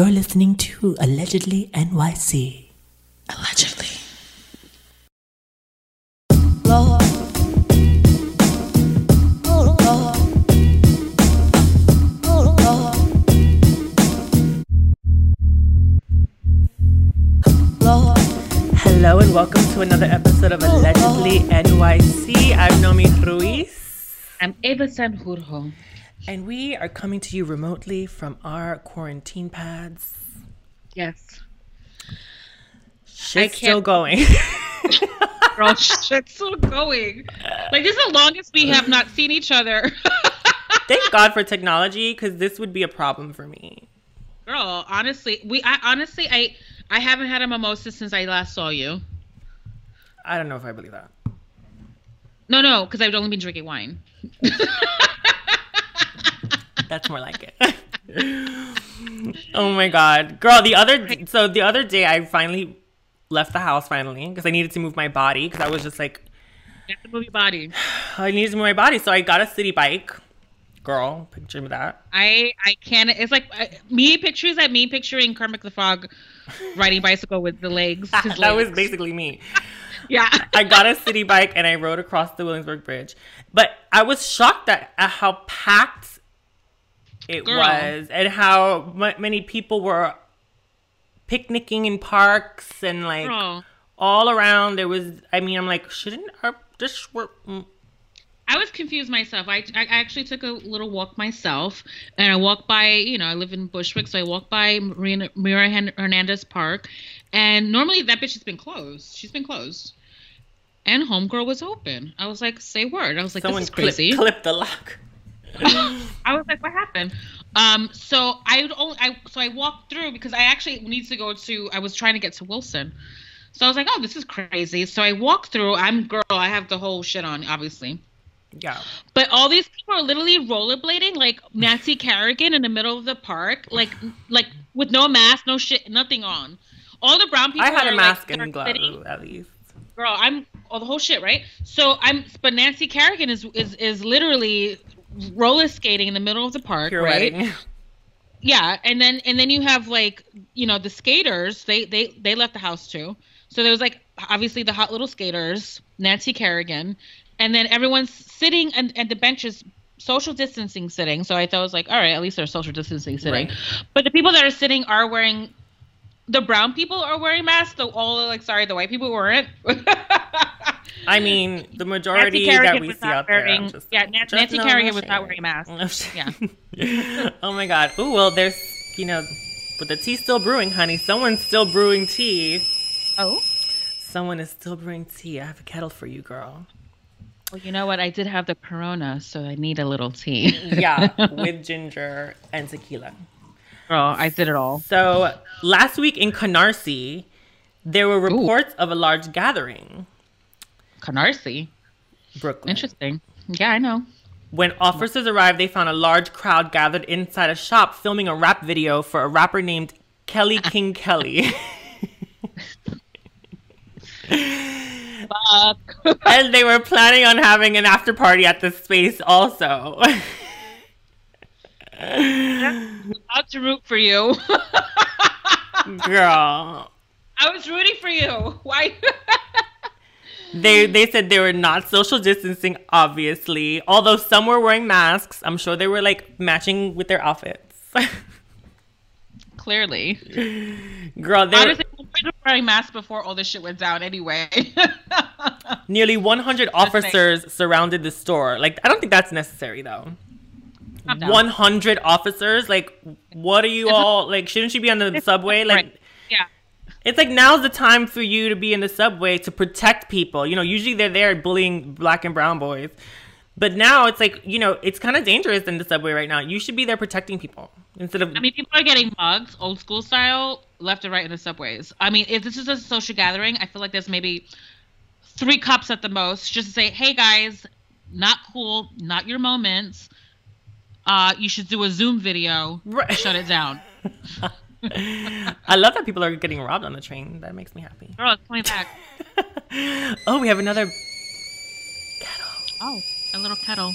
You're listening to Allegedly NYC. Allegedly. Lord. Oh, Lord. Oh, Lord. Lord. Hello and welcome to another episode of Allegedly NYC. I'm Nomi Ruiz, I'm Eva Sanjurjo. And we are coming to you remotely from our quarantine pads. Yes. Shit's still going. Girl, shit's still going. Like, this is the longest we have not seen each other. Thank God for technology, because this would be a problem for me. Girl, honestly, we, I honestly, I, I haven't had a mimosa since I last saw you. I don't know if I believe that. No, no, because I've only been drinking wine. That's more like it. oh my god, girl! The other so the other day I finally left the house finally because I needed to move my body because I was just like You have to move your body. I needed to move my body, so I got a city bike. Girl, picture me that. I, I can't. It's like uh, me pictures at me picturing Kermit the Frog riding bicycle with the legs. that was basically me. yeah. I got a city bike and I rode across the Williamsburg Bridge, but I was shocked at, at how packed it Girl. was and how m- many people were picnicking in parks and like. Girl. all around there was i mean i'm like shouldn't our this work mm, I was confused myself. I, I actually took a little walk myself, and I walked by. You know, I live in Bushwick, so I walked by Marina, Maria Hernandez Park, and normally that bitch has been closed. She's been closed, and Homegirl was open. I was like, say word. I was like, someone this is clip, crazy. clipped the lock I was like, what happened? Um, so I would only, I so I walked through because I actually need to go to. I was trying to get to Wilson, so I was like, oh, this is crazy. So I walked through. I'm girl. I have the whole shit on, obviously. yeah But all these people are literally rollerblading like Nancy Kerrigan in the middle of the park, like like with no mask, no shit, nothing on. All the brown people. i had a like, mask are and gloves at least Girl, I'm all the whole shit, right? So I'm, but Nancy Kerrigan is is is literally roller skating in the middle of the park, right? Yeah, and then and then you have like you know the skaters. They they they left the house too. So there was like obviously the hot little skaters, Nancy Kerrigan, and then everyone's sitting and at the benches, social distancing sitting. So I thought it was like, all right, at least they're social distancing sitting. Right. But the people that are sitting are wearing. The brown people are wearing masks. The all like sorry, the white people weren't. i mean the majority that we see out there wearing. I'm just, yeah, Nan- Nancy no Kerrigan was not wearing a mask. No. Yeah. oh my god oh well there's you know but the tea's still brewing honey someone's still brewing tea Oh. someone is still brewing tea i have a kettle for you girl Well, you know what? I did have the Corona, so I need a little tea. yeah with ginger and tequila Girl, I did it all. So last week in Canarsie, there were reports of a large gathering. Canarsie. Brooklyn. Interesting. Yeah, I know. When officers arrived, they found a large crowd gathered inside a shop filming a rap video for a rapper named Kelly King Kelly. Fuck. and they were planning on having an after party at the space also. Out to root for you. Girl. I was rooting for you. Why? They they said they were not social distancing, obviously. Although some were wearing masks. I'm sure they were like matching with their outfits. Clearly. Girl, they were, Honestly, was wearing masks before all this shit went down anyway. nearly 100 officers surrounded the store. Like, I don't think that's necessary though. 100 officers? Like, what are you all like? Shouldn't you be on the subway? Like. Yeah. It's like now's the time for you to be in the subway to protect people. You know, usually they're there bullying black and brown boys. But now it's like, you know, it's kind of dangerous in the subway right now. You should be there protecting people instead of. I mean, people are getting mugged, old school style, left and right in the subways. I mean, if this is a social gathering, I feel like there's maybe three cups at the most, just to say, "Hey guys, not cool, not your moments. Uh, you should do a Zoom video. Right. Shut it down." I love that people are getting robbed on the train. That makes me happy. Girl, it's coming back. oh, we have another kettle. Oh, a little kettle,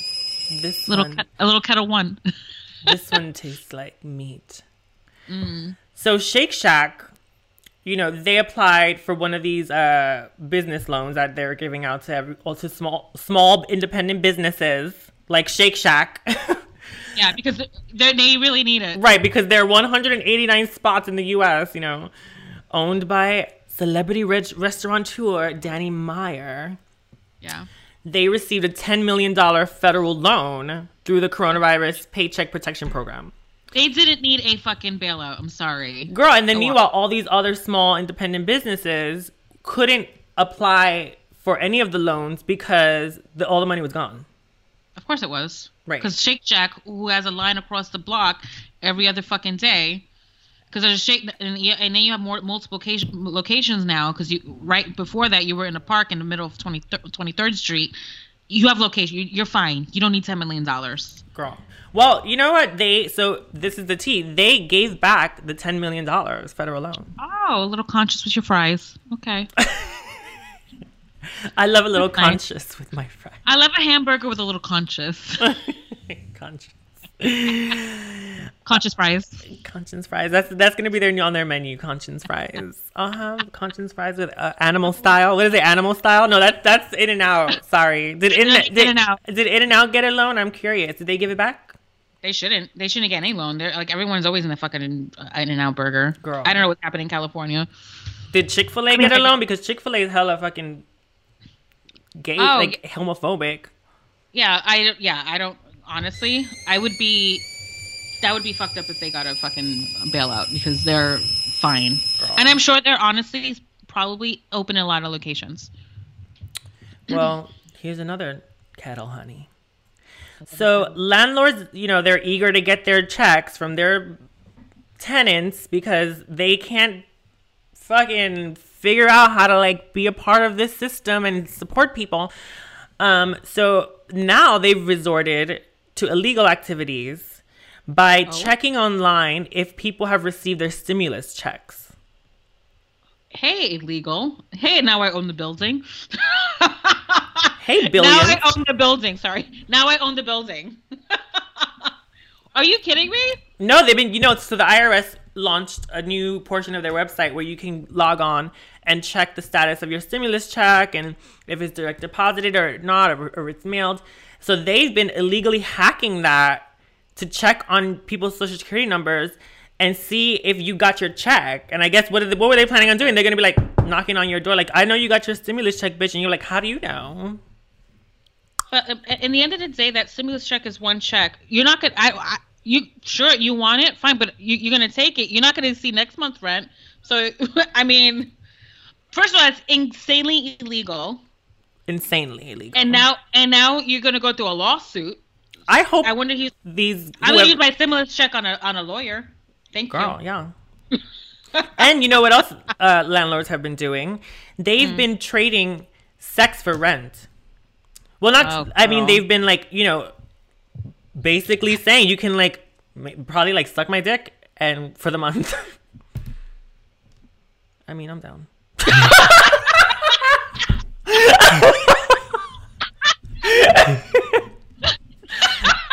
this little one. a little kettle one. this one tastes like meat. Mm. So Shake Shack, you know, they applied for one of these uh, business loans that they're giving out to every, to small small independent businesses like Shake Shack. Yeah, because they they really need it. right, because there are 189 spots in the US, you know, owned by celebrity rich restaurateur Danny Meyer. Yeah. They received a $10 million federal loan through the coronavirus paycheck protection program. They didn't need a fucking bailout. I'm sorry. Girl, and then oh, on. meanwhile, all these other small independent businesses couldn't apply for any of the loans because the, all the money was gone. Of course it was. Right. Because Shake Shack, who has a line across the block every other fucking day, because there's a Shake, and, and then you have more multiple location, locations now. Because you right before that you were in a park in the middle of 20, 23rd Street. You have location. You, you're fine. You don't need ten million dollars. Girl. Well, you know what? They, so this is the tea. They gave back the $10 million federal loan. Oh, a little conscious with your fries. Okay. I love a little nice. conscious with my friend. I love a hamburger with a little conscious. conscious. conscious fries. Conscience fries. That's that's gonna be their on their menu. Conscience fries. Uh huh. Conscience fries with uh, animal style. What is it? Animal style? No, that's that's In and Out. Sorry. Did In did, In-N-Out. did In and Out get a loan? I'm curious. Did they give it back? They shouldn't. They shouldn't get any loan. They're like everyone's always in the fucking In and Out burger. Girl. I don't know what's happening in California. Did Chick Fil A mean, get a loan? Because Chick Fil A is hella fucking gay, Oh. like homophobic. Yeah, I yeah, I don't honestly. I would be that would be fucked up if they got a fucking bailout because they're fine. And I'm sure they're honestly probably open in a lot of locations. Well, here's another kettle, honey. So landlords, you know, they're eager to get their checks from their tenants because they can't fucking figure out how to like be a part of this system and support people. Um, so now they've resorted to illegal activities by checking online if people have received their stimulus checks. Hey, illegal. Hey, now I own the building. Hey, building. Now. I own the building. Sorry. Now I own the building. Are you kidding me? No, they've been, you know, so the IRS launched a new portion of their website where you can log on and check the status of your stimulus check and if it's direct deposited or not, or, or it's mailed. So they've been illegally hacking that to check on people's social security numbers and see if you got your check. And I guess what, they, what were they planning on doing? They're to be like knocking on your door, like, I know you got your stimulus check, bitch. And you're like, how do you know? But uh, in the end of the day, that stimulus check is one check. You're not gonna. I, I you sure you want it? Fine, but you, you're gonna take it. You're not gonna see next month's rent. So I mean, first of all, it's insanely illegal. Insanely illegal. And now and now you're gonna go through a lawsuit. I hope I wonder if these. I would whoever- use my stimulus check on a on a lawyer. Thank Girl, you. yeah. and you know what else uh, landlords have been doing? They've been trading sex for rent. Well, not. Oh, I mean, they've been like you know, basically saying you can like probably like suck my dick and for the month. I mean, I'm down.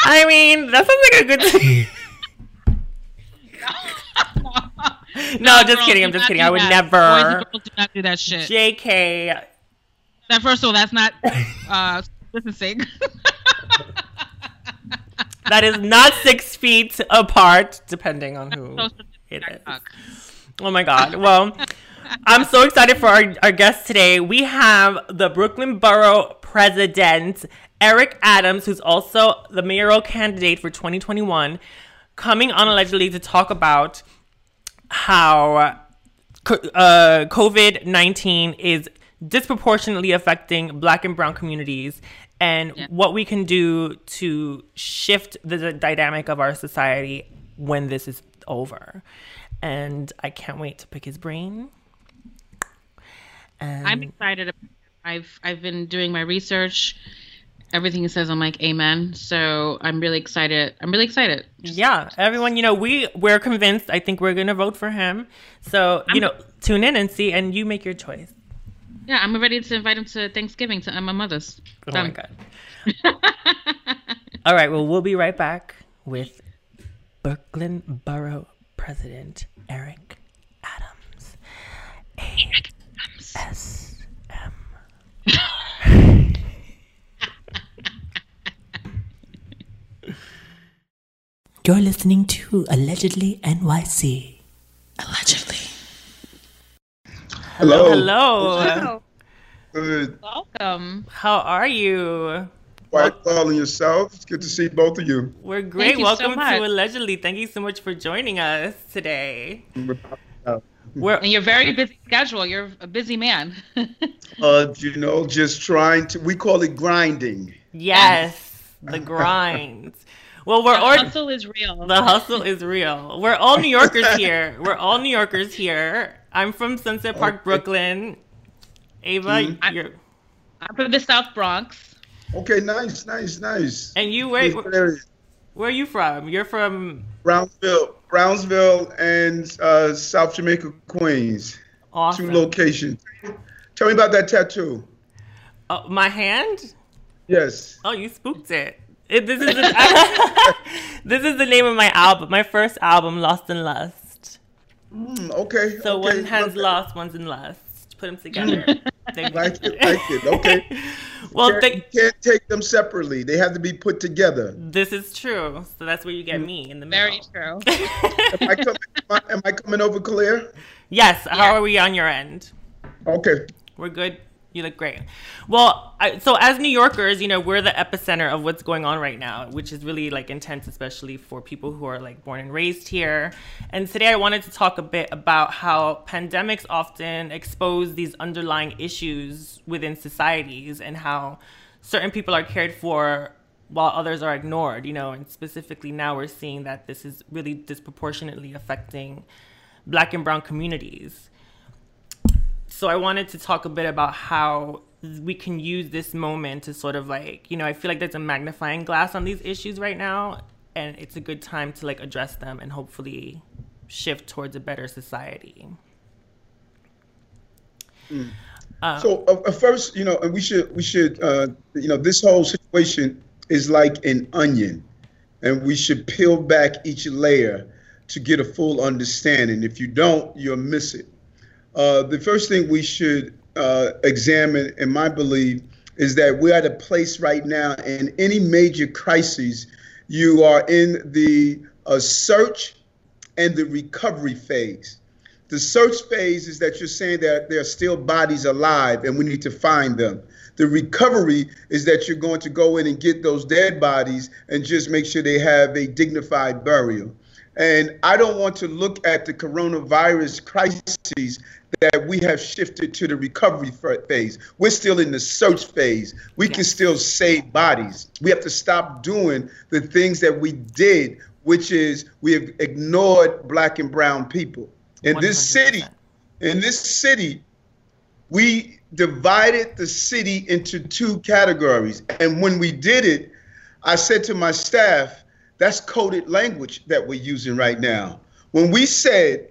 I mean, that sounds like a good thing. No, just girls, kidding. I'm just kidding. I would that. never. Boys do not do that shit. JK. that first of all, that's not uh distancing. That is not six feet apart, depending on who it is. Oh my God. Well, I'm so excited for our, our guest today. We have the Brooklyn Borough President, Eric Adams, who's also the mayoral candidate for 2021, coming on allegedly to talk about how uh, COVID 19 is disproportionately affecting Black and Brown communities and Yeah. what we can do to shift the, the dynamic of our society when this is over. And I can't wait to pick his brain. And I'm excited. I've I've been doing my research. Everything he says, I'm like, amen. So I'm really excited. I'm really excited. yeah, everyone, you know, we we're convinced. I think we're gonna vote for him. So you know, tune in and see, and you make your choice. Yeah, I'm ready to invite him to Thanksgiving to uh, my mother's. Oh my god! All right, well, we'll be right back with Brooklyn Borough President Eric Adams. A-S-M. You're listening to Allegedly NYC. Allegedly. Hello. Hello. Good. Welcome. How are you? Quite well and yourself. It's good to see both of you. We're great. you so Welcome much. to Allegedly. Thank you so much for joining us today. We're And your very busy schedule. You're a busy man. Uh, you know, just trying to. We call it grinding. yes, the grind. Well, we're the or- hustle is real. the hustle is real. We're all New Yorkers here. We're all New Yorkers here. I'm from Sunset Park, Okay. Brooklyn. Ava, Mhm. you're I'm from the South Bronx. Okay, nice, nice, nice. and you where where are you from? You're from Brownsville, Brownsville, and uh, South Jamaica, Queens. awesome. Two locations. Tell me about that tattoo. Oh, my hand? Yes. Oh, you spooked it. It, this is the, this is the name of my album, my first album, Lost in Lust. Mm, okay. So okay. one has okay. lost, one's in lust. Put them together. They- Like it, like it. Okay. well, Can't- th- you can't take them separately. They have to be put together. this is true. So that's where you get me in the middle. Very true. Am I, coming, am, I, am I coming over clear? yes. Yeah. How are we on your end? Okay. We're good. You look great. Well, I, so as New Yorkers, you know, we're the epicenter of what's going on right now, which is really like intense, especially for people who are like born and raised here. And today I wanted to talk a bit about how pandemics often expose these underlying issues within societies and how certain people are cared for while others are ignored, you know, and specifically now we're seeing that this is really disproportionately affecting black and brown communities so I wanted to talk a bit about how we can use this moment to sort of like, you know, I feel like there's a magnifying glass on these issues right now, and it's a good time to like address them and hopefully shift towards a better society. Uh, So uh, uh, first, you know, and we should we should uh, you know this whole situation is like an onion, and we should peel back each layer to get a full understanding. If you don't, you'll miss it. Uh, the first thing we should uh, examine, in my belief, is that we're at a place right now in any major crises, you are in the uh, search and the recovery phase. The search phase is that you're saying that there are still bodies alive and we need to find them. The recovery is that you're going to go in and get those dead bodies and just make sure they have a dignified burial. And I don't want to look at the coronavirus crises that we have shifted to the recovery phase. We're still in the search phase. We can still save bodies. We have to stop doing the things that we did, which is we have ignored black and brown people. In this city, in this city, we divided the city into two categories. And when we did it, I said to my staff, that's coded language that we're using right now. When we said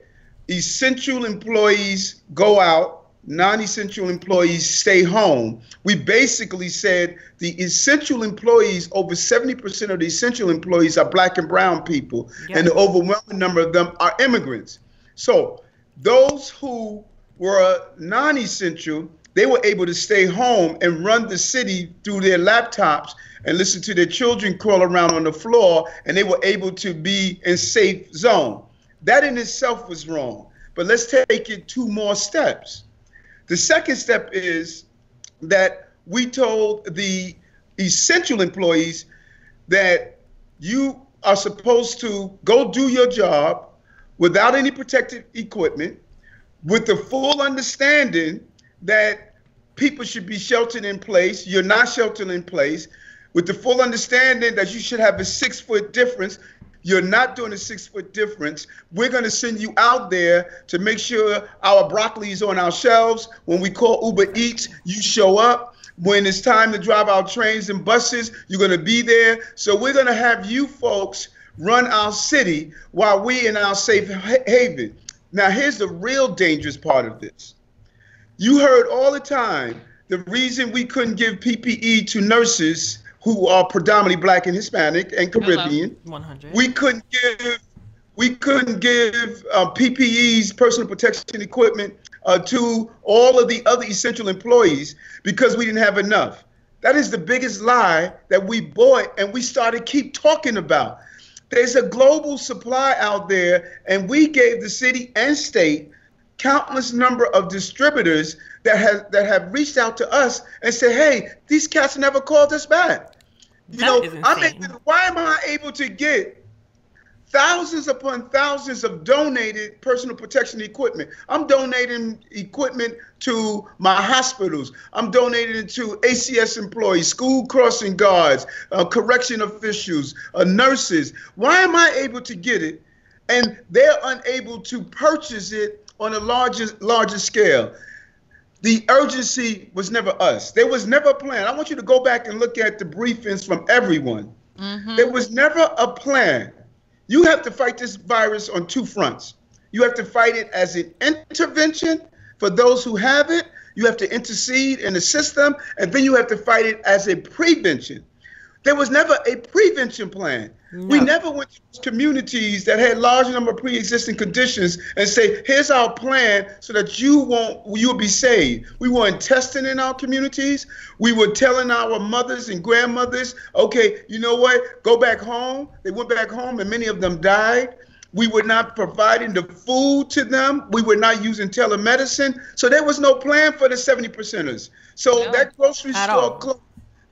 essential employees go out, non essential employees stay home, we basically said the essential employees, over 70% of the essential employees are black and brown people, Yeah. and the overwhelming number of them are immigrants. So those who were non-essential, they were able to stay home and run the city through their laptops and listen to their children crawl around on the floor, and they were able to be in safe zone. That in itself was wrong. But let's take it two more steps. The second step is that we told the essential employees that you are supposed to go do your job without any protective equipment, with the full understanding that people should be sheltered in place. You're not sheltered in place, with the full understanding that you should have a six foot difference. You're not doing a six foot difference. We're going to send you out there to make sure our broccoli is on our shelves. When we call Uber Eats, you show up. When it's time to drive our trains and buses, you're going to be there. So we're going to have you folks run our city while we in our safe haven. Now, here's the real dangerous part of this. You heard all the time the reason we couldn't give PPE to nurses who are predominantly black and Hispanic and Caribbean. 100. We couldn't give We couldn't give uh, PPEs, personal protection equipment, uh, to all of the other essential employees because we didn't have enough. That is the biggest lie that we bought and we started keep talking about. There's a global supply out there, and we gave the city and state countless number of distributors that have that have reached out to us and said, "Hey, these cats never called us back." You That know, I'm insane. able- why am I able to get thousands upon thousands of donated personal protection equipment. I'm donating equipment to my hospitals. I'm donating to ACS employees, school crossing guards, uh, correction officials, uh, nurses. Why am I able to get it and they're unable to purchase it on a larger larger scale? The urgency was never us. There was never a plan. I want you to go back and look at the briefings from everyone. Mm-hmm. There was never a plan. You have to fight this virus on two fronts. You have to fight it as an intervention for those who have it. You have to intercede in the system, and then you have to fight it as a prevention. There was never a prevention plan. We never went to communities that had large number of pre-existing conditions and say, "Here's our plan so that you won't, you'll be saved." We weren't testing in our communities. We were telling our mothers and grandmothers, "Okay, you know what? Go back home." They went back home, and many of them died. We were not providing the food to them. We were not using telemedicine. So there was no plan for the 70 percenters. So No. that grocery store all.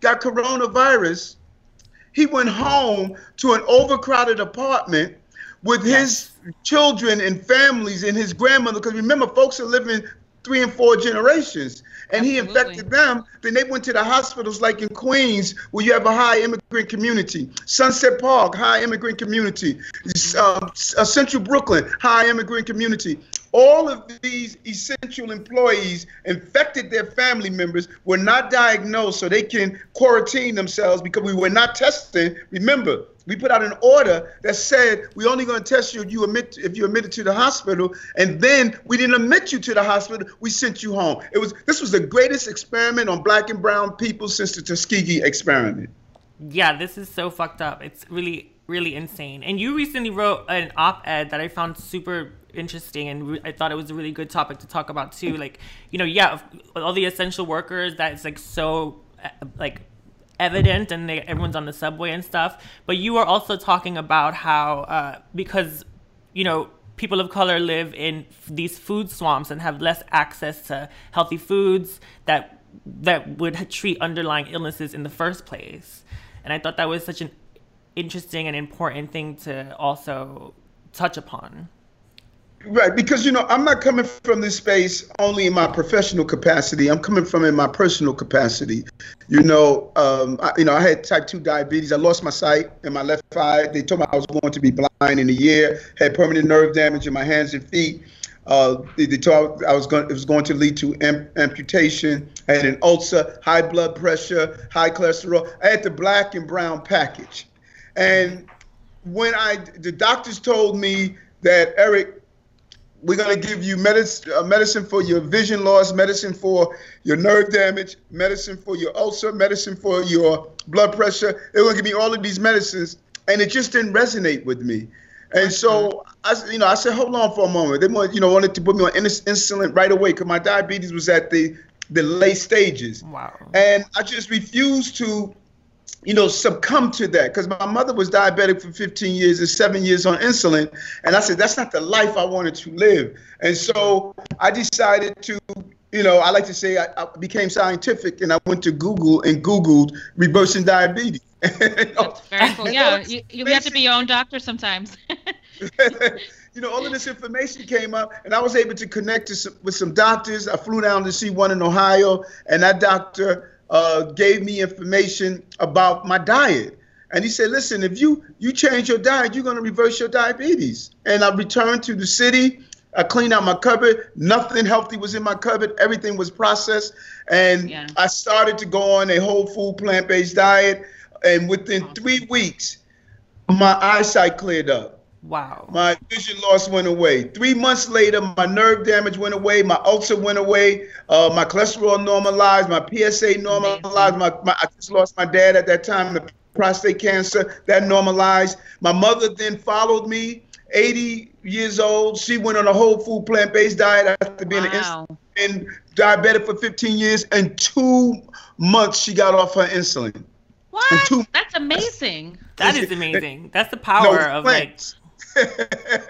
got coronavirus. He went home to an overcrowded apartment with his children and families and his grandmother. Because remember, folks are living three and four generations. And he infected them. Then they went to the hospitals like in Queens, where you have a high immigrant community. Sunset Park, high immigrant community. Uh, uh, Central Brooklyn, high immigrant community. All of these essential employees infected their family members, were not diagnosed so they can quarantine themselves because we were not testing. Remember, we put out an order that said we're only going to test you if you admit if you admitted to the hospital, and then we didn't admit you to the hospital. We sent you home. It was this was the greatest experiment on black and brown people since the Tuskegee experiment. Yeah, this is so fucked up. It's really, really insane. And you recently wrote an op-ed that I found super interesting, and re- I thought it was a really good topic to talk about too. Like, you know, yeah, all the essential workers. That's like so, uh, like, evident, and they, everyone's on the subway and stuff. But you are also talking about how uh, because, you know. People of color live in f- these food swamps and have less access to healthy foods that that would treat underlying illnesses in the first place. And I thought that was such an interesting and important thing to also touch upon. Right, because you know I'm not coming from this space only in my professional capacity. I'm coming from in my personal capacity. You know, um, I, you know, I had type two diabetes. I lost my sight in my left eye. They told me I was going to be blind in a year. Had permanent nerve damage in my hands and feet. Uh, they, they told I was going. It was going to lead to am- amputation. I had an ulcer, high blood pressure, high cholesterol. I had the black and brown package, and when I the doctors told me that Eric we're going to give you medicine, uh, medicine for your vision loss, medicine for your nerve damage, medicine for your ulcer, medicine for your blood pressure. They're going to give me all of these medicines, and it just didn't resonate with me. And so I, you know, I said, hold on for a moment. They want, you know, wanted to put me on insulin right away because my diabetes was at the the late stages. Wow. And I just refused to, you know, succumb to that because my mother was diabetic for 15 years and seven years on insulin. And I said, that's not the life I wanted to live. And so I decided to, you know, I like to say I, I became scientific and I went to Google and Googled reversing diabetes. That's very cool. Yeah, you, you have to be your own doctor sometimes. you know, all of this information came up, and I was able to connect to some, with some doctors. I flew down to see one in Ohio, and that doctor uh, gave me information about my diet. And he said, "Listen, if you you change your diet, you're going to reverse your diabetes." And I returned to the city. I cleaned out my cupboard. Nothing healthy was in my cupboard. Everything was processed, and Yeah. I started to go on a whole food, plant-based diet. And within three weeks, my eyesight cleared up. Wow. My vision loss went away. Three months later, my nerve damage went away. My ulcer went away. Uh, my cholesterol normalized. My PSA normalized. My, my, I just lost my dad at that time, the prostate cancer that normalized. My mother then followed me, 80 years old. She went on a whole food plant based diet after being Wow. an insulin and diabetic for 15 years. And two months she got off her insulin. What? two- That's amazing. That is amazing. That's the power No of like plants.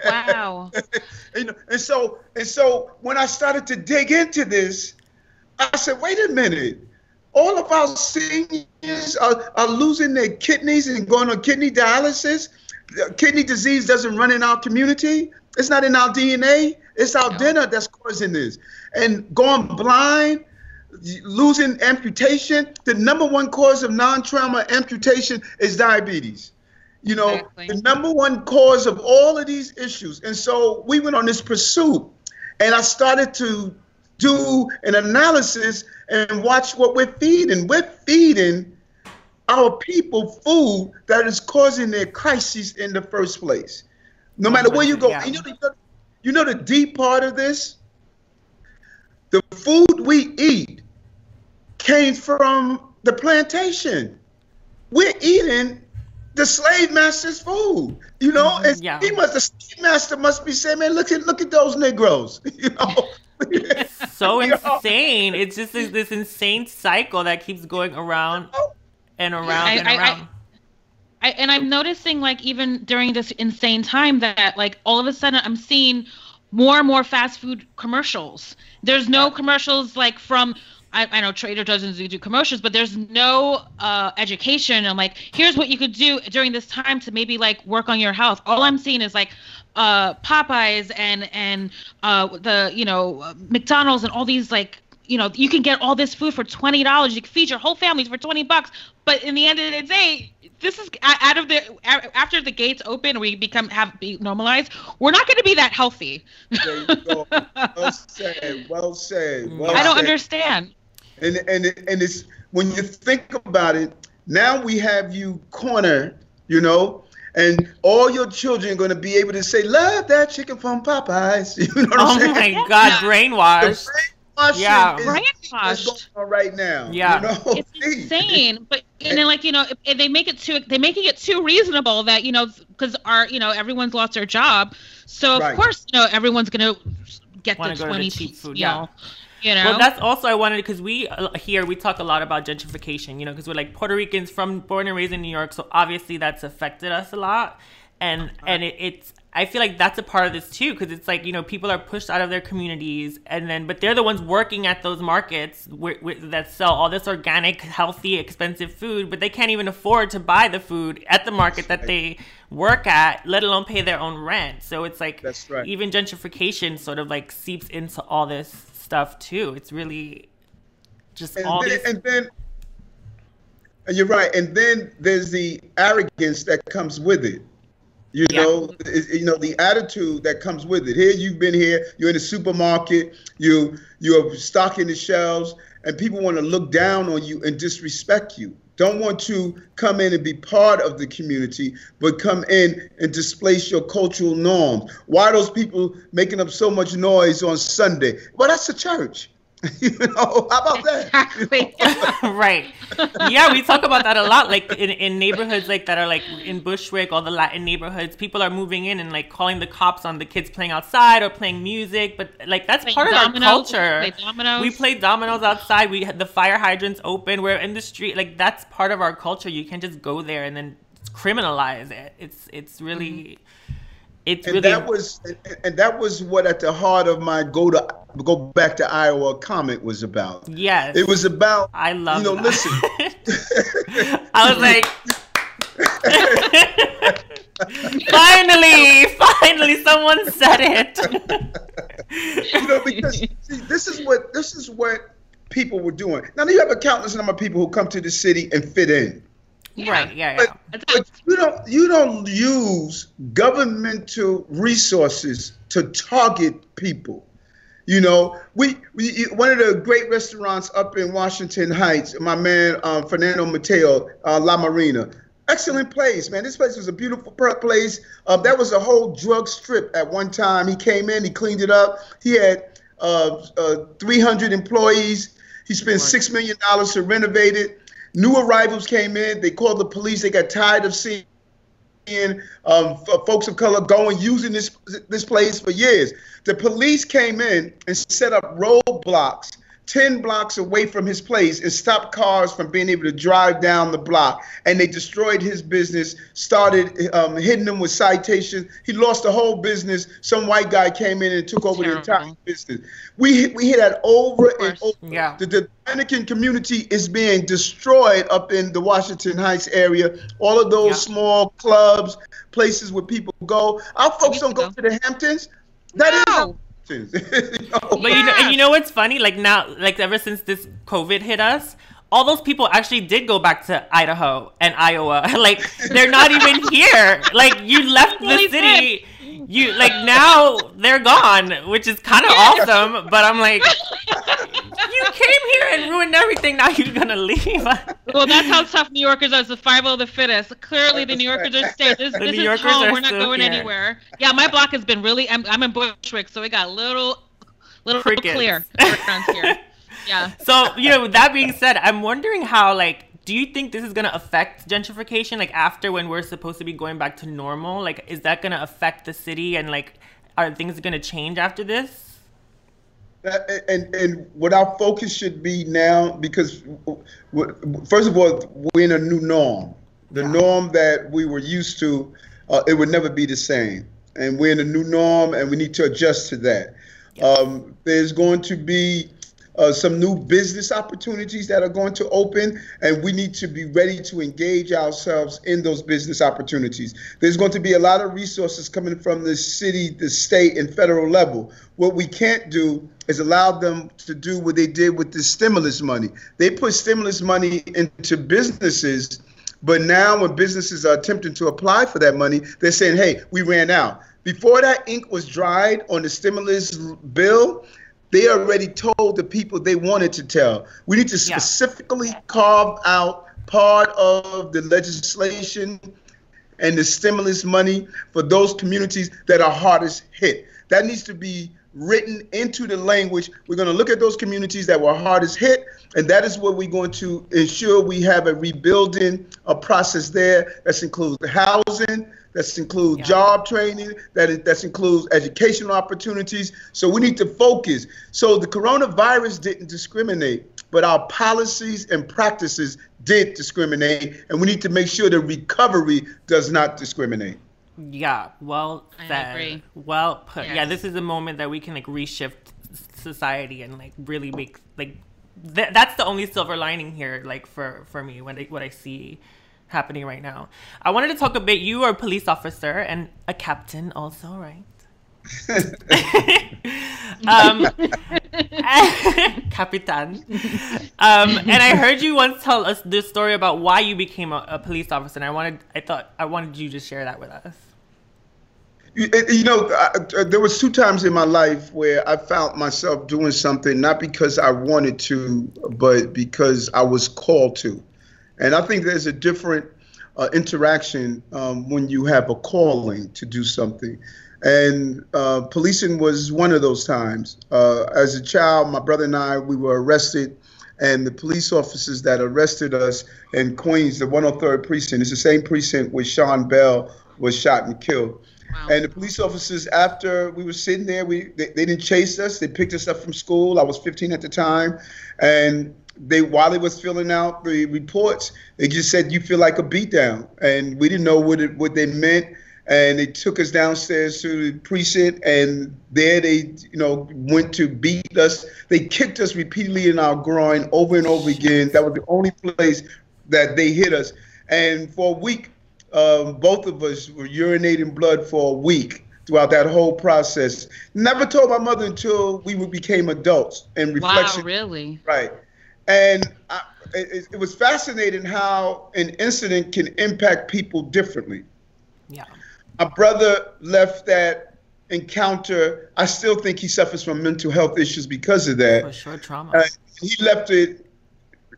Wow. and, and so and so when I started to dig into this, I said, wait a minute. All of our seniors are, are losing their kidneys and going on kidney dialysis. Kidney disease doesn't run in our community. It's not in our DNA. It's our No. dinner that's causing this. And going blind, losing amputation. The number one cause of non-trauma amputation is diabetes. You know, Exactly. the number one cause of all of these issues. And so we went on this pursuit, and I started to do an analysis and watch what we're feeding. We're feeding our people food that is causing their crises in the first place. No matter where you go, Yeah. you know, the, you know the deep part of this. The food we eat came from the plantation. We're eating the slave master's food, you know. Mm-hmm. And Yeah. he must, the slave master must be saying, "Man, look at look at those Negroes," you know. so insane. It's just this, this insane cycle that keeps going around and around I- and I- I- around. I, and I'm noticing like even during this insane time that like all of a sudden I'm seeing more and more fast food commercials. There's no commercials like from I, I know Trader doesn't do commercials, but there's no uh, education. I'm like, here's what you could do during this time to maybe like work on your health. All I'm seeing is like uh, Popeyes and and uh, the you know McDonald's and all these like you know you can get all this food for twenty dollars. You can feed your whole families for twenty bucks. But in the end of the day, this is out of the after the gates open, we become have be normalized. We're not going to be that healthy. There you go. Well said. Well said. Well I don't said. understand. And and and it's when you think about it, now we have you cornered, you know, and all your children are going to be able to say, "Love that chicken from Popeyes." You know what Oh I'm saying? my god, The brainwashed. Yeah. is, Brainwashed. is going right now. Yeah. You know? It's insane, but and then like you know, if they make it too, they making it too reasonable that you know, because our you know everyone's lost their job, so of Right. course you know everyone's gonna get the go to the twenty cheap piece, food, you yeah. you know. Well, that's also I wanted because we uh, here we talk a lot about gentrification, you know, because we're like Puerto Ricans from born and raised in New York, so obviously that's affected us a lot, and and it, it's I feel like that's a part of this too, because it's like you know people are pushed out of their communities, and then but they're the ones working at those markets where, where, that sell all this organic, healthy, expensive food, but they can't even afford to buy the food at the market that they work at, let alone pay their own rent. So it's like That's right. even gentrification sort of like seeps into all this stuff too. It's really just and all then, these. and then you're right and then there's the arrogance that comes with it you Yeah. know you know the attitude that comes with it. Here you've been here you're in the supermarket you you're stocking the shelves and people want to look down on you and disrespect you. Don't want to come in and be part of the community but come in and displace your cultural norms. Why are those people making up so much noise on sunday? Well that's the church you know how about that exactly. right. Yeah, we talk about that a lot. Like in, in neighborhoods like that are like in Bushwick, all the Latin neighborhoods, people are moving in and like calling the cops on the kids playing outside or playing music. But like that's Playing part of our culture. play dominoes. We play dominoes outside. We had the fire hydrants open. We're in the street. Like that's part of our culture. You can't just go there and then criminalize it. It's it's really. Mm-hmm. It's and really that was and, and that was what at the heart of my go to go back to Iowa comment was about. yes. It was about I love. you know that. listen. I was like, finally, finally, someone said it. you know because see, this is what this is what people were doing. Now you have a countless number of people who come to the city and fit in. Right? Yeah, yeah. But, but you don't you don't use governmental resources to target people. You know, we, we one of the great restaurants up in Washington Heights. My man um, Fernando Mateo, uh, La Marina, excellent place, man. This place was a beautiful place. Uh, that was a whole drug strip at one time. He came in, he cleaned it up. He had uh, uh, 300 employees. He spent six million dollars to renovate it. New arrivals came in. They called the police. They got tired of seeing um, f- folks of color going using this this place for years. The police came in and set up roadblocks 10 blocks away from his place and stopped cars from being able to drive down the block. And they destroyed his business, started um, hitting him with citations. He lost the whole business. Some white guy came in and took over Terrible. the entire business. We, we hear that over and over. Yeah. The, the Dominican community is being destroyed up in the Washington Heights area. All of those Yeah. small clubs, places where people go. Our folks don't go go. to the Hamptons. That is No. You know? But you know, and you know what's funny? Like now, like ever since this COVID hit us, all those people actually did go back to Idaho and Iowa. like they're not even here. Like you left the Really city. You like now they're gone, which is kind of awesome. But I'm like, you came here and ruined everything. Now you're gonna leave. Well, that's how tough New Yorkers are. It's survival of oh the fittest. Clearly, the New Yorkers are staying. This, The this New is Yorkers home. are We're not going here. anywhere. Yeah, my block has been really. I'm, I'm in Bushwick, so it got little, little Crickets. clear around here. Yeah. so you know, with that being said, I'm wondering how like. Do you think this is gonna affect gentrification? Like after when we're supposed to be going back to normal, like is that gonna affect the city and like are things gonna change after this? That- and and what our focus should be now, because first of all, we're in a new norm. The norm that we were used to, uh, it would never be the same. And we're in a new norm, and we need to adjust to that. Um, there's going to be uh, some new business opportunities that are going to open, and we need to be ready to engage ourselves in those business opportunities. There's going to be a lot of resources coming from the city, the state, and federal level. What we can't do is allow them to do what they did with the stimulus money. They put stimulus money into businesses, but now when businesses are attempting to apply for that money, they're saying, hey, we ran out. Before that ink was dried on the stimulus bill, they already told the people they wanted to tell. We need to Yeah. specifically carve out part of the legislation and the stimulus money for those communities that are hardest hit. That needs to be written into the language. We're going to look at those communities that were hardest hit, and that is what we're going to ensure we have a rebuilding a process there. That includes the housing, that includes Yeah. job training, that is, that includes educational opportunities. So we need to focus. So the coronavirus didn't discriminate, but our policies and practices did discriminate, and we need to make sure the recovery does not discriminate. Yeah, well I said. agree. Well put. Yeah, this is a moment that we can like reshift society and like really make like th- that's the only silver lining here. Like for for me, when I, what I see happening right now. I wanted to talk a bit. You are a police officer and a captain, also, right? um, Capitan. Um, and I heard you once tell us this story about why you became a, a police officer, and I wanted, I thought, I wanted you to share that with us. You, you know, I, uh, there was two times in my life where I found myself doing something not because I wanted to, but because I was called to. And I think there's a different uh, interaction um, when you have a calling to do something. And uh, policing was one of those times. Uh, as a child, my brother and I, we were arrested, and the police officers that arrested us in Queens, the 103rd precinct, it's the same precinct where Sean Bell was shot and killed. Wow. And the police officers, after we were sitting there, we they, they didn't chase us. They picked us up from school. I was 15 at the time, and they while they was filling out the reports, they just said you feel like a beatdown, and we didn't know what it what they meant. And they took us downstairs to the precinct, and there they, you know, went to beat us. They kicked us repeatedly in our groin over and over again. That was the only place that they hit us. And for a week, um, both of us were urinating blood for a week throughout that whole process. Never told my mother until we became adults. And wow, reflection, really? right? And I, it, it was fascinating how an incident can impact people differently. Yeah. My brother left that encounter. I still think he suffers from mental health issues because of that. For sure, trauma. Uh, he left it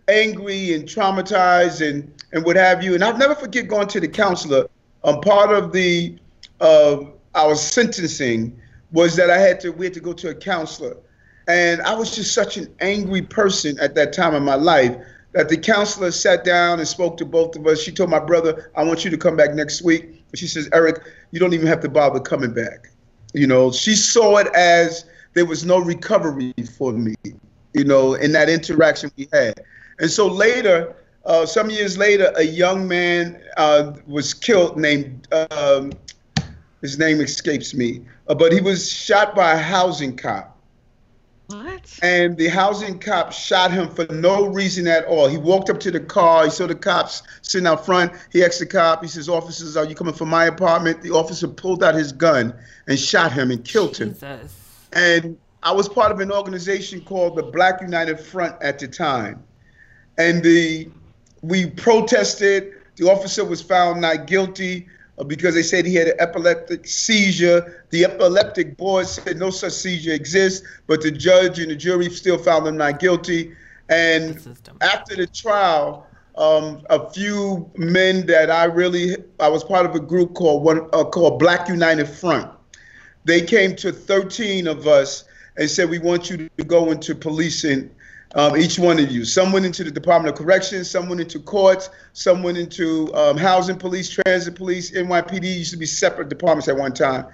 angry and traumatized and, and what have you. And I'll never forget going to the counselor. Um, part of the uh, our sentencing was that I had to we had to go to a counselor, and I was just such an angry person at that time in my life that the counselor sat down and spoke to both of us. She told my brother, "I want you to come back next week." She says, Eric, you don't even have to bother coming back. You know, she saw it as there was no recovery for me, you know, in that interaction we had. And so later, uh, some years later, a young man uh, was killed named, um, his name escapes me, uh, but he was shot by a housing cop. What? And the housing cop shot him for no reason at all. He walked up to the car. He saw the cops sitting out front. He asked the cop, he says, Officers, are you coming from my apartment? The officer pulled out his gun and shot him and killed him. Jesus. And I was part of an organization called the Black United Front at the time. And the we protested. The officer was found not guilty because they said he had an epileptic seizure. The epileptic board said no such seizure exists, but the judge and the jury still found him not guilty. And The after the trial, um, a few men that I really I was part of a group called one uh, called Black United Front. They came to 13 of us and said we want you to go into policing. Um, each one of you. Some went into the Department of Corrections, some went into courts, some went into um, housing police, transit police, NYPD used to be separate departments at one time.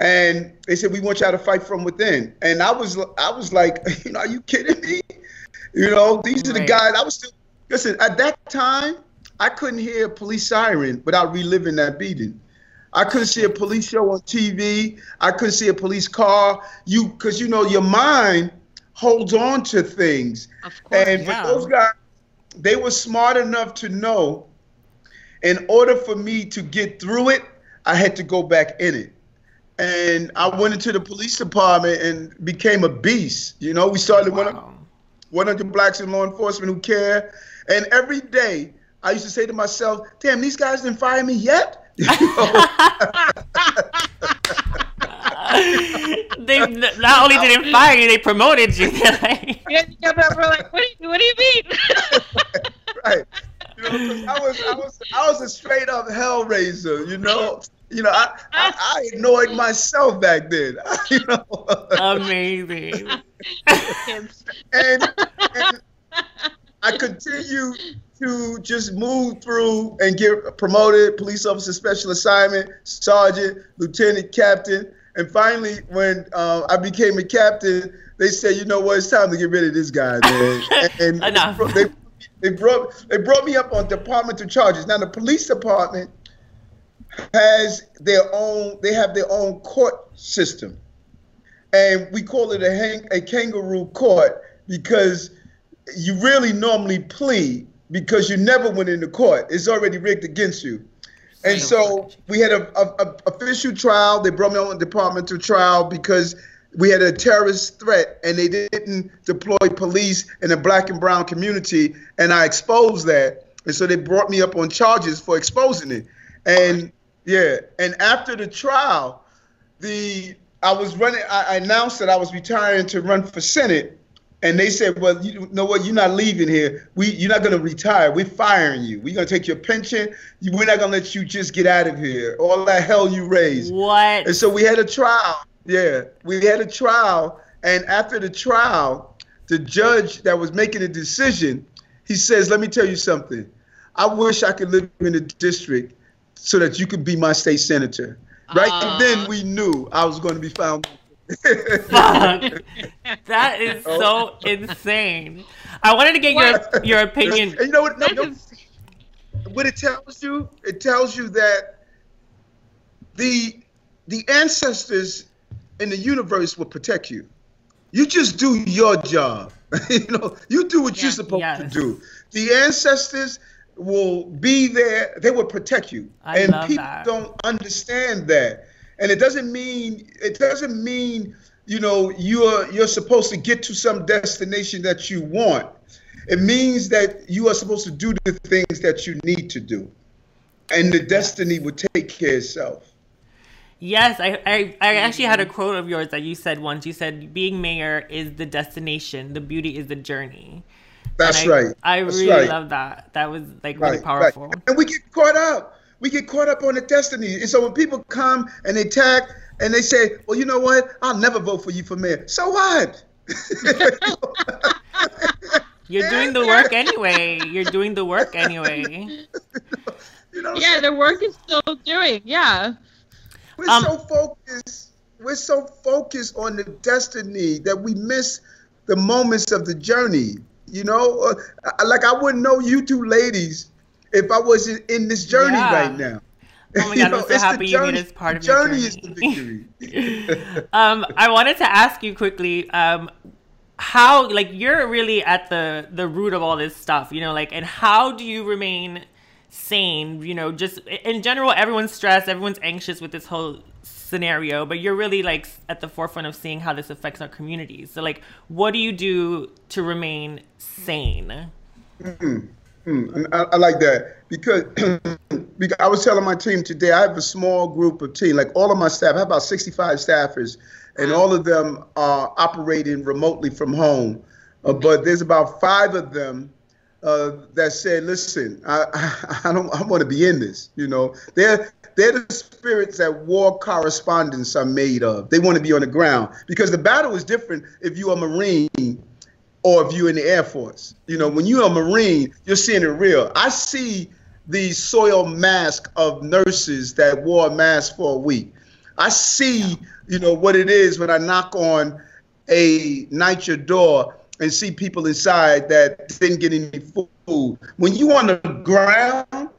And they said we want y'all to fight from within. And I was I was like, you know, are you kidding me? You know, these are the Right. guys. I was still listen. At that time, I couldn't hear a police siren without reliving that beating. I couldn't see a police show on TV. I couldn't see a police car. You, because you know, your mind holds on to things. Of course. And yeah. those guys, they were smart enough to know in order for me to get through it, I had to go back in it. And I went into the police department and became a beast. You know, we started one, Wow. 100 blacks in law enforcement who care. And every day I used to say to myself, damn, these guys didn't fire me yet. You know? they not only didn't fire you, they promoted you. They're like, Yeah, yeah, but we're like, what do you, what do you mean? right. You know, 'cause I was I was I was a straight up hellraiser, you know. You know, I, I, I annoyed myself back then. You know. Amazing. And, and I continue to just move through and get promoted, police officer, special assignment, sergeant, lieutenant, captain, and finally, when uh, I became a captain, they said, "You know what? It's time to get rid of this guy, man." And Enough. They, they brought they brought me up on departmental charges. Now the police department has their own. They have their own court system and we call it a, hang, a kangaroo court because you really normally plead because you never went into court. It's already rigged against you. And so we had a, a, a official trial. They brought me on a departmental trial because we had a terrorist threat and they didn't deploy police in the black and brown community. And I exposed that. And so they brought me up on charges for exposing it. And yeah, and after the trial, the I was running. I I announced that I was retiring to run for senate, and they said, "Well, you know what? You're not leaving here. We, you're not going to retire. We're firing you. We're going to take your pension. We're not going to let you just get out of here. All that hell you raised." What? And so we had a trial. Yeah, we had a trial, and after the trial, the judge that was making the decision, he says, "Let me tell you something. I wish I could live in the district so that you could be my state senator." Right Ah. then, we knew I was going to be found. Fuck. That is oh. so insane. I wanted to get your your opinion. And you know what? No, no, what it tells you, it tells you that the the ancestors in the universe will protect you. You just do your job. you know, you do what Yeah. you're supposed to do. The ancestors will be there. They will protect you. I and people that. don't understand that. And it doesn't mean it doesn't mean you know you're you're supposed to get to some destination that you want. It means that you are supposed to do the things that you need to do, and the destiny will take care of itself. Yes, I, I I actually had a quote of yours that you said once. You said being mayor is the destination, the beauty is the journey. That's I, right. I That's really right. love that. That was like really Right, powerful. Right. And we get caught up. We get caught up on the destiny. And so when people come and they tag and they say, well, you know what? I'll never vote for you for mayor. So what? You're doing the work anyway. You're doing the work anyway. you You know, Yeah, the work is still doing. Yeah. we're Um, so focused. We're so focused on the destiny that we miss the moments of the journey. You know, uh, like I wouldn't know you two ladies if I wasn't in this journey Yeah. right now. Oh my God, I'm so it's the happy you made us part the of your journey. is the journey. victory. um, I wanted to ask you quickly, um, how like you're really at the the root of all this stuff, you know, like, and how do you remain sane? You know, just in general, everyone's stressed, everyone's anxious with this whole scenario, but you're really like at the forefront of seeing how this affects our communities. So, like, what do you do to remain sane? Hmm, and I, I like that because, because I was telling my team today. I have a small group of team, like all of my staff. I have about 65 staffers, and all of them are operating remotely from home. Uh, but there's about five of them uh, that said, "Listen, I, I, I don't, I want to be in this." You know, they're they're the spirits that war correspondents are made of. They want to be on the ground because the battle is different if you're a Marine or if you're in the Air Force. You know, when you're a Marine, you're seeing it real. I see the soil mask of nurses that wore a mask for a week. I see, you know, what it is when I knock on a NYCHA door and see people inside that didn't get any food. When you on the ground,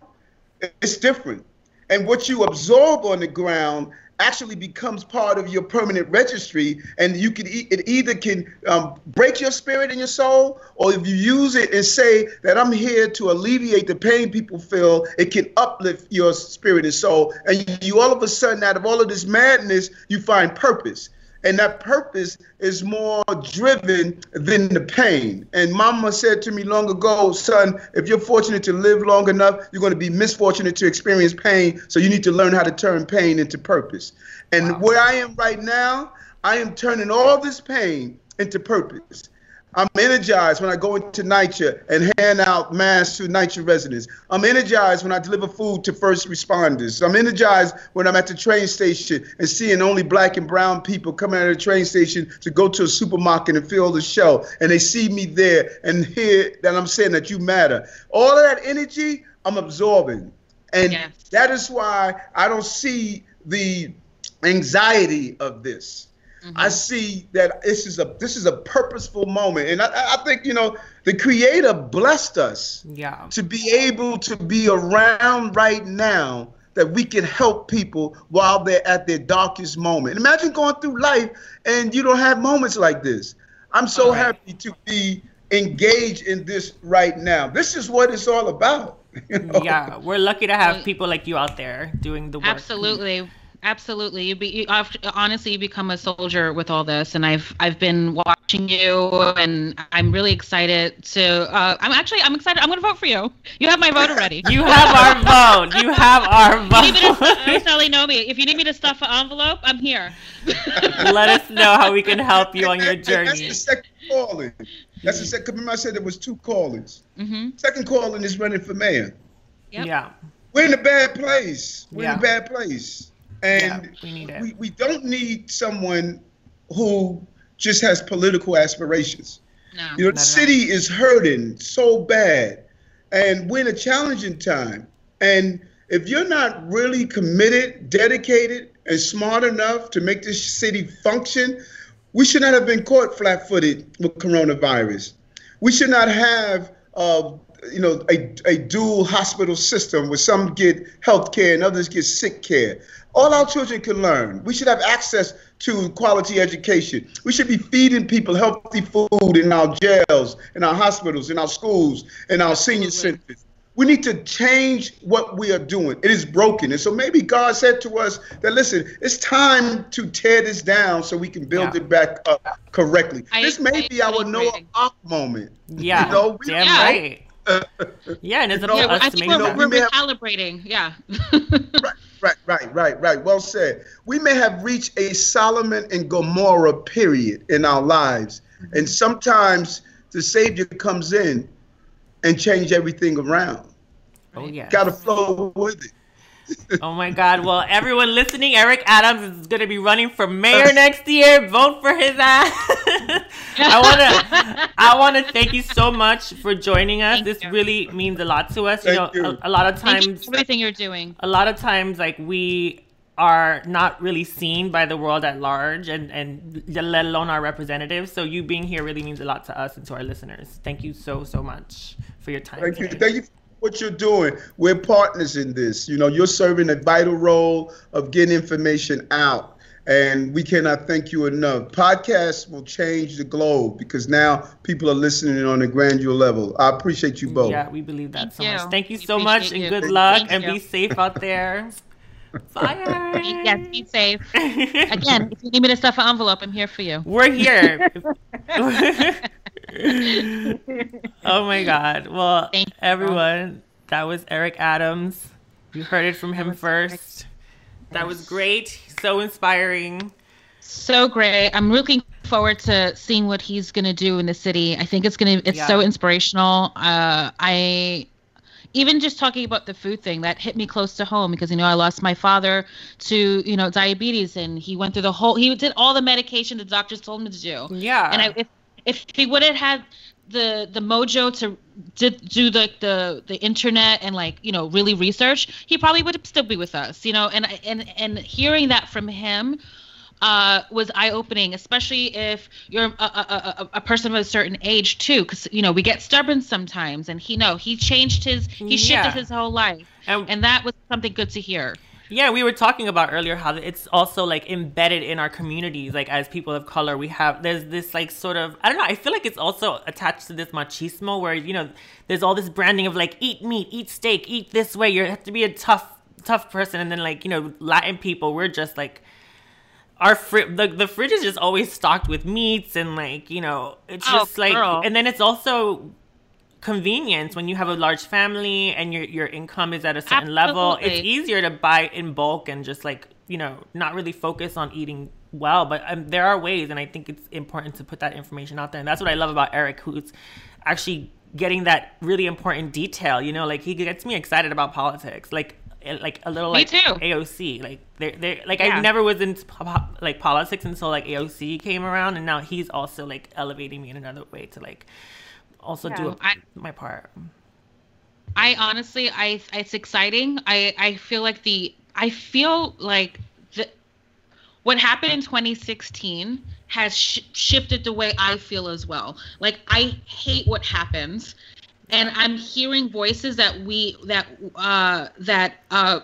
it's different. And what you absorb on the ground actually becomes part of your permanent registry and you can e- it either can um, break your spirit and your soul or if you use it and say that i'm here to alleviate the pain people feel it can uplift your spirit and soul. And you all of a sudden out of all of this madness you find purpose and that purpose is more driven than the pain. And mama said to me long ago, son, if you're fortunate to live long enough, you're going to be misfortunate to experience pain. So you need to learn how to turn pain into purpose. And where I am right now, I am turning all this pain into purpose. I'm energized when I go into NYCHA and hand out masks to NYCHA residents. I'm energized when I deliver food to first responders. I'm energized when I'm at the train station and seeing only black and brown people coming out of the train station to go to a supermarket and fill the shelf. And they see me there and hear that I'm saying that you matter. All of that energy, I'm absorbing. And Yes. that is why I don't see the anxiety of this. I mm-hmm. see that this is a this is a purposeful moment, and I, I think you know the Creator blessed us Yeah. to be able to be around right now that we can help people while they're at their darkest moment. Imagine going through life and you don't have moments like this. I'm so Right. happy to be engaged in this right now. This is what it's all about. you know? Yeah, we're lucky to have people like you out there doing the work. Absolutely. Absolutely. You be you, I've- honestly you become a soldier with all this and I've I've been watching you and I'm really excited to uh, I'm actually I'm excited. I'm going to vote for you. You have my vote already. You have our vote. You have our vote You need me to, vote. Sally know me. If you need me to stuff an envelope, I'm here. Let us know how we can help you on your And That's journey. the second calling. That's the second. Remember, I said there was two callings. hmm Second calling is running for mayor. Yep. Yeah. We're in a bad place. We're in a bad place. Yeah, And we need it. we, we don't need someone who just has political aspirations. No. You know, the city is hurting so bad, and we're in a challenging time. And if you're not really committed, dedicated, and smart enough to make this city function, we should not have been caught flat-footed with coronavirus. We should not have, uh, you know, a, a dual hospital system where some get health care and others get sick care. All our children can learn. We should have access to quality education. We should be feeding people healthy food in our jails, in our hospitals, in our schools, in our senior centers. We need to change what we are doing. It is broken. And so maybe God said to us that, listen, it's time to tear this down so we can build Yeah. it back up correctly. I- this may I be our agree. Noah Ark moment. Yeah. You know, we- Damn Yeah. right. Yeah, and it's up You know, us I to think make we're, that. we we're recalibrating. Yeah. Right, right, right, right, right. Well said. We may have reached a Solomon and Gomorrah period in our lives. Mm-hmm. And sometimes the Savior comes in and change everything around. Oh yeah. Got to flow with it. Oh my God. Well, everyone listening, Eric Adams is going to be running for mayor next year. Vote for his ass. I wanna I wanna thank you so much for joining us. Thank this you. really means a lot to us. You know, you. A, a lot of times you times for everything you're doing. a lot of times like we are not really seen by the world at large and and let alone our representatives so you being here really means a lot to us and to our listeners thank you so so much for your time Thank you. Thank you for what you're doing. We're partners in this. You know, you're serving a vital role of getting information out. And we cannot thank you enough. Podcasts will change the globe because now people are listening on a granular level. I appreciate you both. yeah we believe that Thank so you. much thank you We so much and good Thank luck Thank and you. be safe out there bye Yes, be safe. Again, if you need me to stuff an envelope, I'm here for you. we're here oh my god well everyone that was eric adams you heard it from him was first that was great so inspiring So great. I'm looking forward to seeing what he's going to do in the city. I think it's going to it's Yeah. so inspirational. Uh I even just talking about the food thing that hit me close to home because you know I lost my father to, you know, diabetes and he went through the whole he did all the medication the doctors told him to do. yeah And I if if he would have had the the mojo to did do the the the internet and like you know really research he probably would still be with us you know and and and hearing that from him uh, was eye opening, especially if you're a, a, a, a person of a certain age too, because you know we get stubborn sometimes. And he no, he changed his, he shifted Yeah. his whole life, and, and that was something good to hear. Yeah we were talking about earlier how it's also like embedded in our communities like as people of color we have there's this like sort of i don't know i feel like it's also attached to this machismo where you know there's all this branding of like eat meat eat steak eat this way you have to be a tough tough person and then like you know latin people we're just like our fri- the, the fridge is just always stocked with meats and like you know it's Oh, just like girl. and then it's also convenience when you have a large family and your your income is at a certain level it's easier to buy in bulk and just like you know not really focus on eating well but um, there are ways and i think it's important to put that information out there and that's what i love about eric who's actually getting that really important detail you know like he gets me excited about politics like eh, like a little like too. AOC. Like they're, they're like I never was po- like politics until like AOC came around, and now he's also like elevating me in another way to like also do a, I- my part. I honestly, I it's exciting. I I feel like the I feel like the what happened in 2016 has sh- shifted the way I feel as well. Like I hate what happens, and I'm hearing voices that we that uh that uh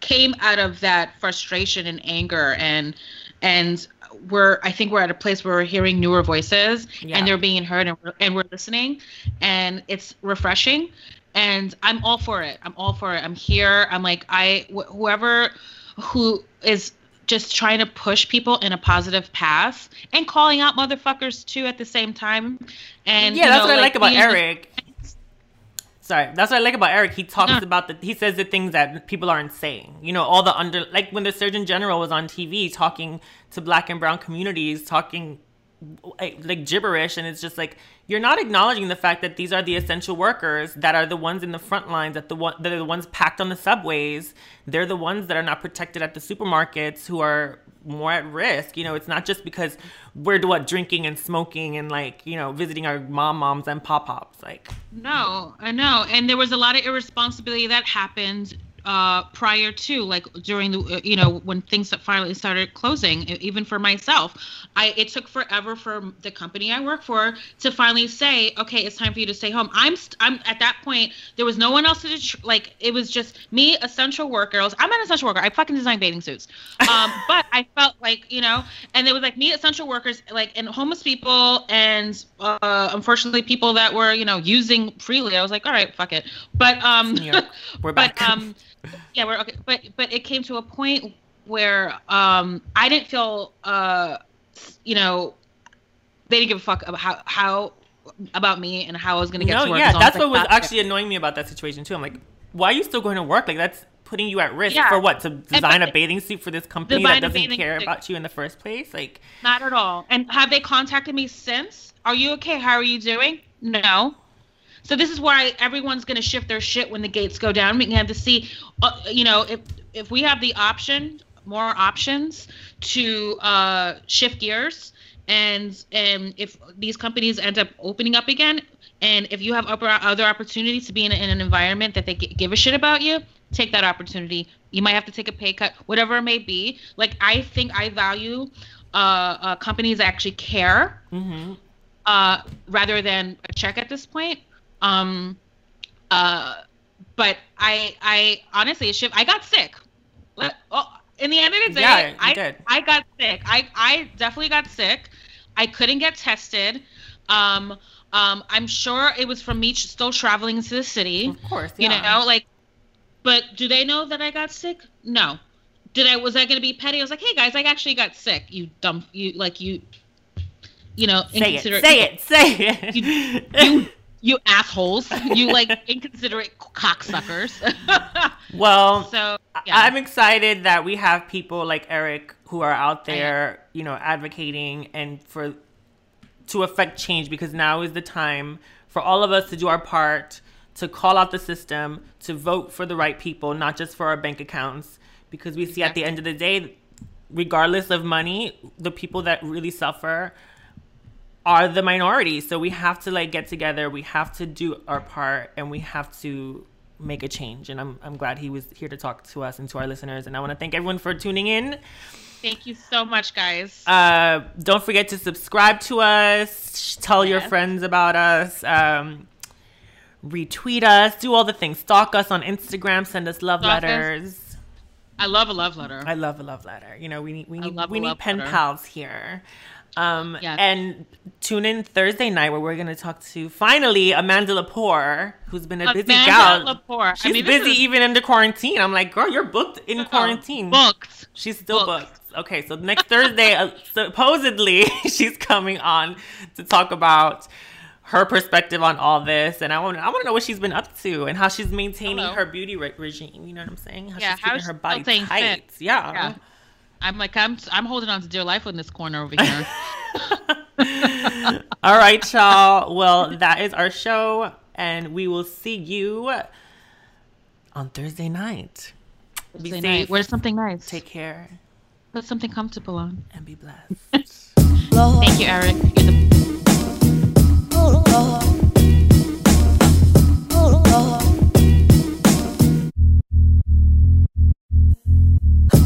came out of that frustration and anger and and we're I think we're at a place where we're hearing newer voices Yeah. and they're being heard and we're, and we're listening and it's refreshing and I'm all for it. I'm all for it. I'm here. I'm like I wh- whoever who is just trying to push people in a positive path and calling out motherfuckers too at the same time. And yeah, that's know, what I like about Eric. Sorry, that's what I like about Eric. He talks Yeah. about the he says the things that people aren't saying. You know, all the under like when the Surgeon General was on TV talking to black and brown communities, talking like, like gibberish and it's just like you're not acknowledging the fact that these are the essential workers that are the ones in the front lines that the one that are the ones packed on the subways they're the ones that are not protected at the supermarkets who are more at risk. You know it's not just because we're what drinking and smoking and like you know visiting our mom moms and pop pops like. No, I know. And there was a lot of irresponsibility that happened uh, prior to, like during the, uh, you know, when things that finally started closing. Even for myself, I it took forever for the company I work for to finally say, okay, it's time for you to stay home. I'm, st- I'm at that point. There was no one else to like. It was just me, essential workers. I'm an essential worker. I fucking design bathing suits. Um, but I felt like you know, and there was like me, essential workers, like and homeless people, and uh, unfortunately people that were you know using freely. I was like, all right, fuck it. But um, we're but back. um, yeah, we're okay. But but it came to a point where um, I didn't feel uh, you know, they didn't give a fuck about how how about me and how I was gonna get no to work. yeah as long as that's what was there. actually annoying me about that situation too i'm like why are you still going to work like that's putting you at risk Yeah. for what to design a bathing suit for this company that doesn't care suit. about you in the first place like Not at all. And have they contacted me since? Are you okay? How are you doing? No. So this is why everyone's going to shift their shit when the gates go down. We can have to see, uh, you know, if if we have the option, more options to uh, shift gears and and if these companies end up opening up again, and if you have upper, other opportunities to be in, in an environment that they gi- give a shit about you, take that opportunity. You might have to take a pay cut, whatever it may be. Like I think I value uh, uh, companies that actually care hmm uh, rather than a check at this point. Um, uh, but I, I honestly, Shiv, I got sick. Let, oh, in the end of the day, Yeah, I, did. I got sick. I, I definitely got sick. I couldn't get tested. Um, um, I'm sure it was from me still traveling into the city. Of course, You know, like, but do they know that I got sick? No. Did I was I gonna be petty? I was like, hey guys, I actually got sick. You dumb, you like you, you know, Say it, inconsiderate say it, say it. you you assholes. You like inconsiderate cocksuckers. Well, so yeah. I'm excited that we have people like Eric who are out there, you know, advocating and for to affect change because now is the time for all of us to do our part to call out the system, to vote for the right people, not just for our bank accounts because we see at the end of the day regardless of money, the people that really suffer are the minority. So we have to like get together, we have to do our part and we have to make a change. And I'm I'm glad he was here to talk to us and to our listeners. And I want to thank everyone for tuning in. thank you so much guys Uh, don't forget to subscribe to us. Tell your friends about us. Um, retweet us. Do all the things. Stalk us on Instagram. Send us love Stalk us. letters. i love a love letter I love a love letter. You know, we need we need we need pen letter. pals here. Um, Yes. and tune in Thursday night where we're gonna talk to finally Amanda Lepore, who's been a busy Amanda gal. Lepore. I She's mean, busy is- even in the quarantine. I'm like, girl, you're booked in quarantine. booked She's still Booked. booked. Okay, so next Thursday, uh, supposedly, she's coming on to talk about her perspective on all this, and I want I want to know what she's been up to and how she's maintaining Hello. her beauty re- regime. You know what I'm saying? How Yeah, she's keeping her body tight. fit? Yeah. yeah I'm like, I'm I'm holding on to dear life in this corner over here. All right, y'all. Well, that is our show, and we will see you on Thursday night. Thursday be safe. Night. Wear something nice. Take care. Put something comfortable on. And be blessed. Thank you, Eric. You're the Oh,